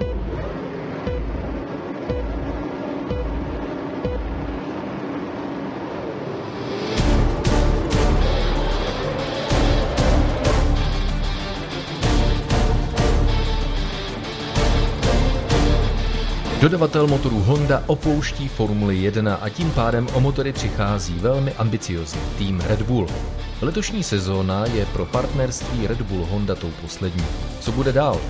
Thank you. Dodavatel motorů Honda opouští Formuli 1 a tím pádem o motory přichází velmi ambiciozní tým Red Bull. Letošní sezóna je pro partnerství Red Bull Honda tou poslední. Co bude dál?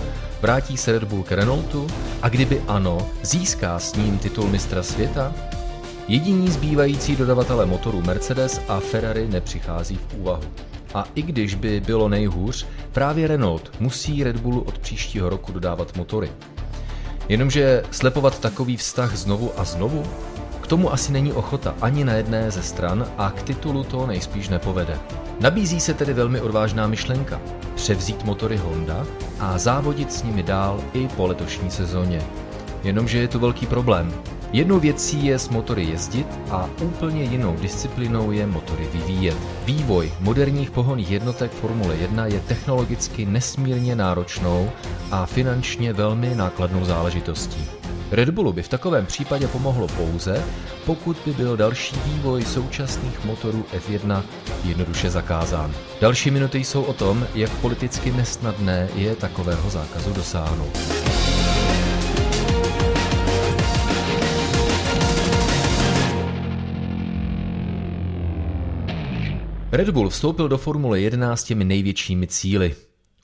Vrátí se Red Bull k Renaultu? A kdyby ano, získá s ním titul mistra světa? Jediní zbývající dodavatelé motorů Mercedes a Ferrari nepřichází v úvahu. A i když by bylo nejhůř, právě Renault musí Red Bullu od příštího roku dodávat motory. Jenomže slepovat takový vztah znovu a znovu? K tomu asi není ochota ani na jedné ze stran a k titulu to nejspíš nepovede. Nabízí se tedy velmi odvážná myšlenka převzít motory Honda a závodit s nimi dál i po letošní sezóně. Jenomže je tu velký problém. Jednou věcí je s motory jezdit a úplně jinou disciplinou je motory vyvíjet. Vývoj moderních pohonných jednotek Formule 1 je technologicky nesmírně náročnou a finančně velmi nákladnou záležitostí. Red Bullu by v takovém případě pomohlo pouze, pokud by byl další vývoj současných motorů F1 jednoduše zakázán. Další minuty jsou o tom, jak politicky nesnadné je takového zákazu dosáhnout. Red Bull vstoupil do Formule 1 s těmi největšími cíly.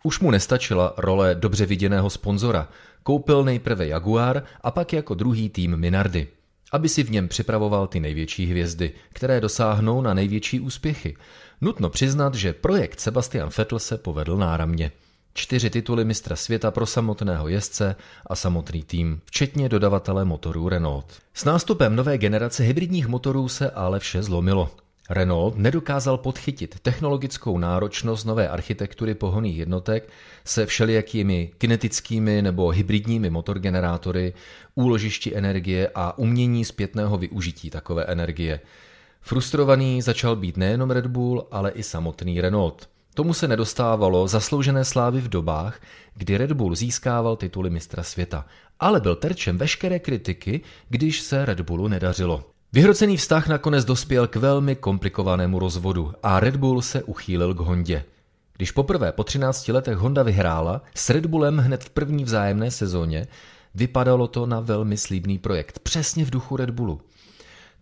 Už mu nestačila role dobře viděného sponzora. Koupil nejprve Jaguar a pak jako druhý tým Minardi, aby si v něm připravoval ty největší hvězdy, které dosáhnou na největší úspěchy. Nutno přiznat, že projekt Sebastian Vettel se povedl náramně. Čtyři tituly mistra světa pro samotného jezdce a samotný tým, včetně dodavatele motorů Renault. S nástupem nové generace hybridních motorů se ale vše zlomilo. Renault nedokázal podchytit technologickou náročnost nové architektury pohonných jednotek se všelijakými kinetickými nebo hybridními motorgenerátory, úložišti energie a umění zpětného využití takové energie. Frustrovaný začal být nejenom Red Bull, ale i samotný Renault. Tomu se nedostávalo zasloužené slávy v dobách, kdy Red Bull získával tituly mistra světa, ale byl terčem veškeré kritiky, když se Red Bullu nedařilo. Vyhrocený vztah nakonec dospěl k velmi komplikovanému rozvodu a Red Bull se uchýlil k Hondě. Když poprvé po 13 letech Honda vyhrála s Red Bullem hned v první vzájemné sezóně, vypadalo to na velmi slíbný projekt, přesně v duchu Red Bullu.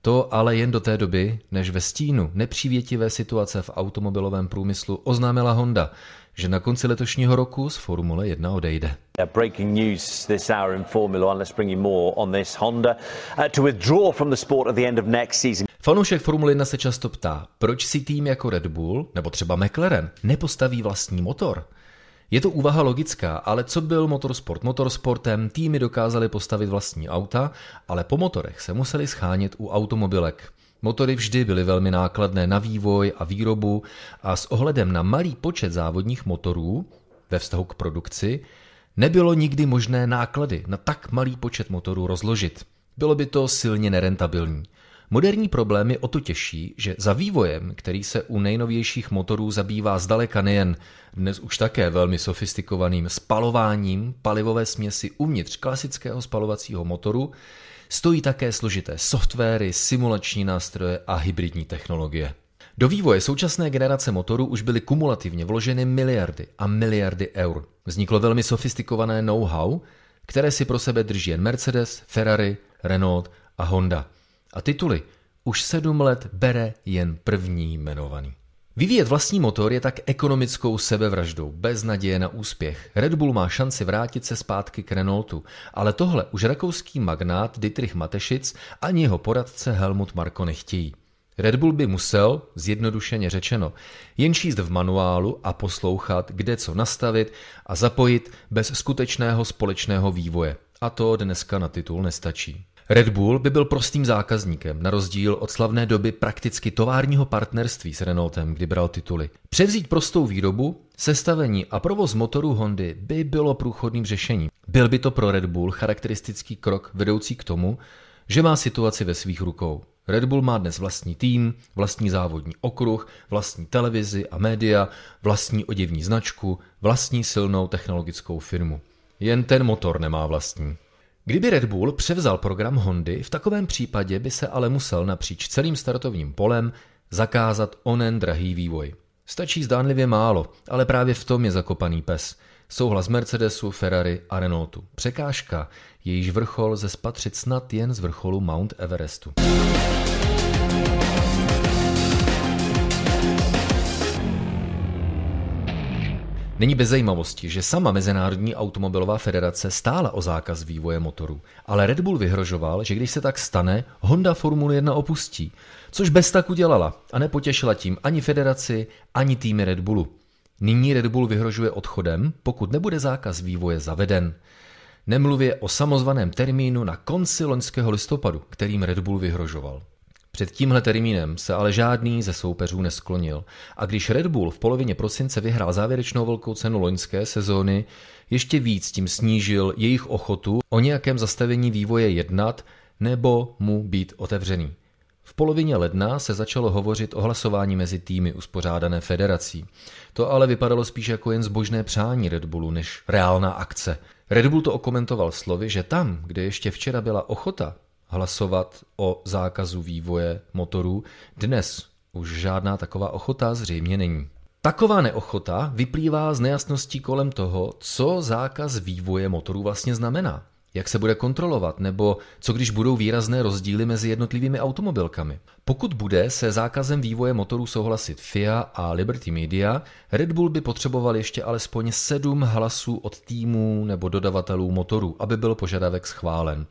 To ale jen do té doby, než ve stínu nepřívětivé situace v automobilovém průmyslu oznámila Honda, že na konci letošního roku z Formule 1 odejde. Breaking news this hour in Formula 1. Let's bring you more on this. Honda uh, to withdraw from the sport at the end of next season. Fanoušek Formule 1 se často ptá, proč si tým jako Red Bull nebo třeba McLaren nepostaví vlastní motor. Je to úvaha logická, ale co byl motorsport motorsportem, týmy dokázali postavit vlastní auta, ale po motorech se museli schánět u automobilek. Motory vždy byly velmi nákladné na vývoj a výrobu a s ohledem na malý počet závodních motorů ve vztahu k produkci nebylo nikdy možné náklady na tak malý počet motorů rozložit. Bylo by to silně nerentabilní. Moderní problém je o to těžší, že za vývojem, který se u nejnovějších motorů zabývá zdaleka nejen dnes už také velmi sofistikovaným spalováním palivové směsi uvnitř klasického spalovacího motoru, stojí také složité softwary, simulační nástroje a hybridní technologie. Do vývoje současné generace motorů už byly kumulativně vloženy miliardy a miliardy eur. Vzniklo velmi sofistikované know-how, které si pro sebe drží jen Mercedes, Ferrari, Renault a Honda. A tituly už sedm let bere jen první jmenovaný. Vyvíjet vlastní motor je tak ekonomickou sebevraždou, bez naděje na úspěch. Red Bull má šanci vrátit se zpátky k Renaultu, ale tohle už rakouský magnát Dietrich Matešic ani jeho poradce Helmut Marko nechtějí. Red Bull by musel, zjednodušeně řečeno, jen číst v manuálu a poslouchat, kde co nastavit a zapojit bez skutečného společného vývoje. A to dneska na titul nestačí. Red Bull by byl prostým zákazníkem, na rozdíl od slavné doby prakticky továrního partnerství s Renaultem, kdy bral tituly. Převzít prostou výrobu, sestavení a provoz motorů Hondy by bylo průchodným řešením. Byl by to pro Red Bull charakteristický krok vedoucí k tomu, že má situaci ve svých rukou. Red Bull má dnes vlastní tým, vlastní závodní okruh, vlastní televizi a média, vlastní oděvní značku, vlastní silnou technologickou firmu. jen ten motor nemá vlastní. Kdyby Red Bull převzal program Hondy, v takovém případě by se ale musel napříč celým startovním polem zakázat onen drahý vývoj. Stačí zdánlivě málo, ale právě v tom je zakopaný pes. Souhlas Mercedesu, Ferrari a Renaultu. Překážka, jejíž vrchol ze spatřit snad jen z vrcholu Mount Everestu. Není bez zajímavosti, že sama Mezinárodní automobilová federace stála o zákaz vývoje motorů, ale Red Bull vyhrožoval, že když se tak stane, Honda Formule 1 opustí, což bez tak udělala a nepotěšila tím ani federaci, ani týmy Red Bullu. Nyní Red Bull vyhrožuje odchodem, pokud nebude zákaz vývoje zaveden. Nemluvě o samozvaném termínu na konci loňského listopadu, kterým Red Bull vyhrožoval. Před tímhle termínem se ale žádný ze soupeřů nesklonil a když Red Bull v polovině prosince vyhrál závěrečnou velkou cenu loňské sezóny, ještě víc tím snížil jejich ochotu o nějakém zastavení vývoje jednat nebo mu být otevřený. V polovině ledna se začalo hovořit o hlasování mezi týmy uspořádané federací. To ale vypadalo spíš jako jen zbožné přání Red Bullu než reálná akce. Red Bull to okomentoval slovy, že tam, kde ještě včera byla ochota hlasovat o zákazu vývoje motorů, dnes už žádná taková ochota zřejmě není. Taková neochota vyplývá z nejasností kolem toho, co zákaz vývoje motorů vlastně znamená jak se bude kontrolovat, nebo co když budou výrazné rozdíly mezi jednotlivými automobilkami. Pokud bude se zákazem vývoje motorů souhlasit FIA a Liberty Media, Red Bull by potřeboval ještě alespoň sedm hlasů od týmů nebo dodavatelů motorů, aby byl požadavek schválen.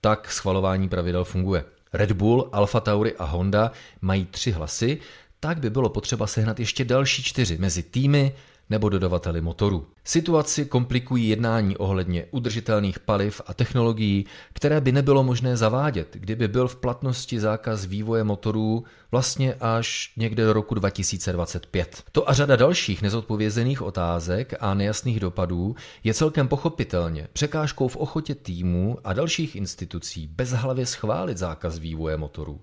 Tak schvalování pravidel funguje. Red Bull, Alfa Tauri a Honda mají tři hlasy, tak by bylo potřeba sehnat ještě další čtyři mezi týmy, nebo dodavateli motorů. Situaci komplikují jednání ohledně udržitelných paliv a technologií, které by nebylo možné zavádět, kdyby byl v platnosti zákaz vývoje motorů vlastně až někde do roku 2025. To a řada dalších nezodpovězených otázek a nejasných dopadů je celkem pochopitelně překážkou v ochotě týmů a dalších institucí bezhlavě schválit zákaz vývoje motorů.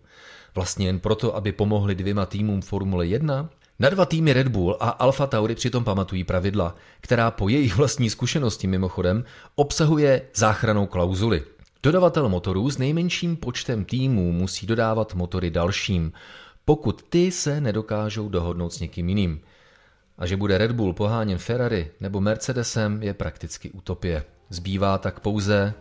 Vlastně jen proto, aby pomohli dvěma týmům Formule 1? Na dva týmy Red Bull a Alfa Tauri přitom pamatují pravidla, která po jejich vlastní zkušenosti mimochodem obsahuje záchranou klauzuli. Dodavatel motorů s nejmenším počtem týmů musí dodávat motory dalším, pokud ty se nedokážou dohodnout s někým jiným. A že bude Red Bull poháněn Ferrari nebo Mercedesem je prakticky utopie. Zbývá tak pouze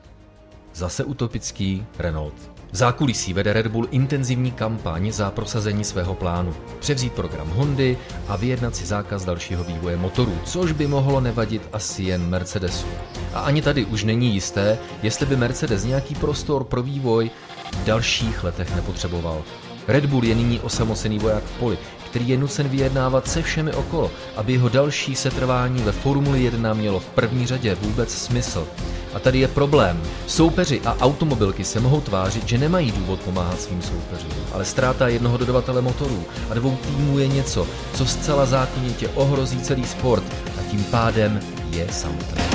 zase utopický Renault. V zákulisí vede Red Bull intenzivní kampaň za prosazení svého plánu. Převzít program Hondy a vyjednat si zákaz dalšího vývoje motorů, což by mohlo nevadit asi jen Mercedesu. A ani tady už není jisté, jestli by Mercedes nějaký prostor pro vývoj v dalších letech nepotřeboval. Red Bull je nyní osamocený voják v poli, který je nucen vyjednávat se všemi okolo, aby jeho další setrvání ve Formuli 1 mělo v první řadě vůbec smysl. A tady je problém. Soupeři a automobilky se mohou tvářit, že nemají důvod pomáhat svým soupeřům, ale ztráta jednoho dodavatele motorů a dvou týmů je něco, co zcela zákonitě ohrozí celý sport a tím pádem je samotný.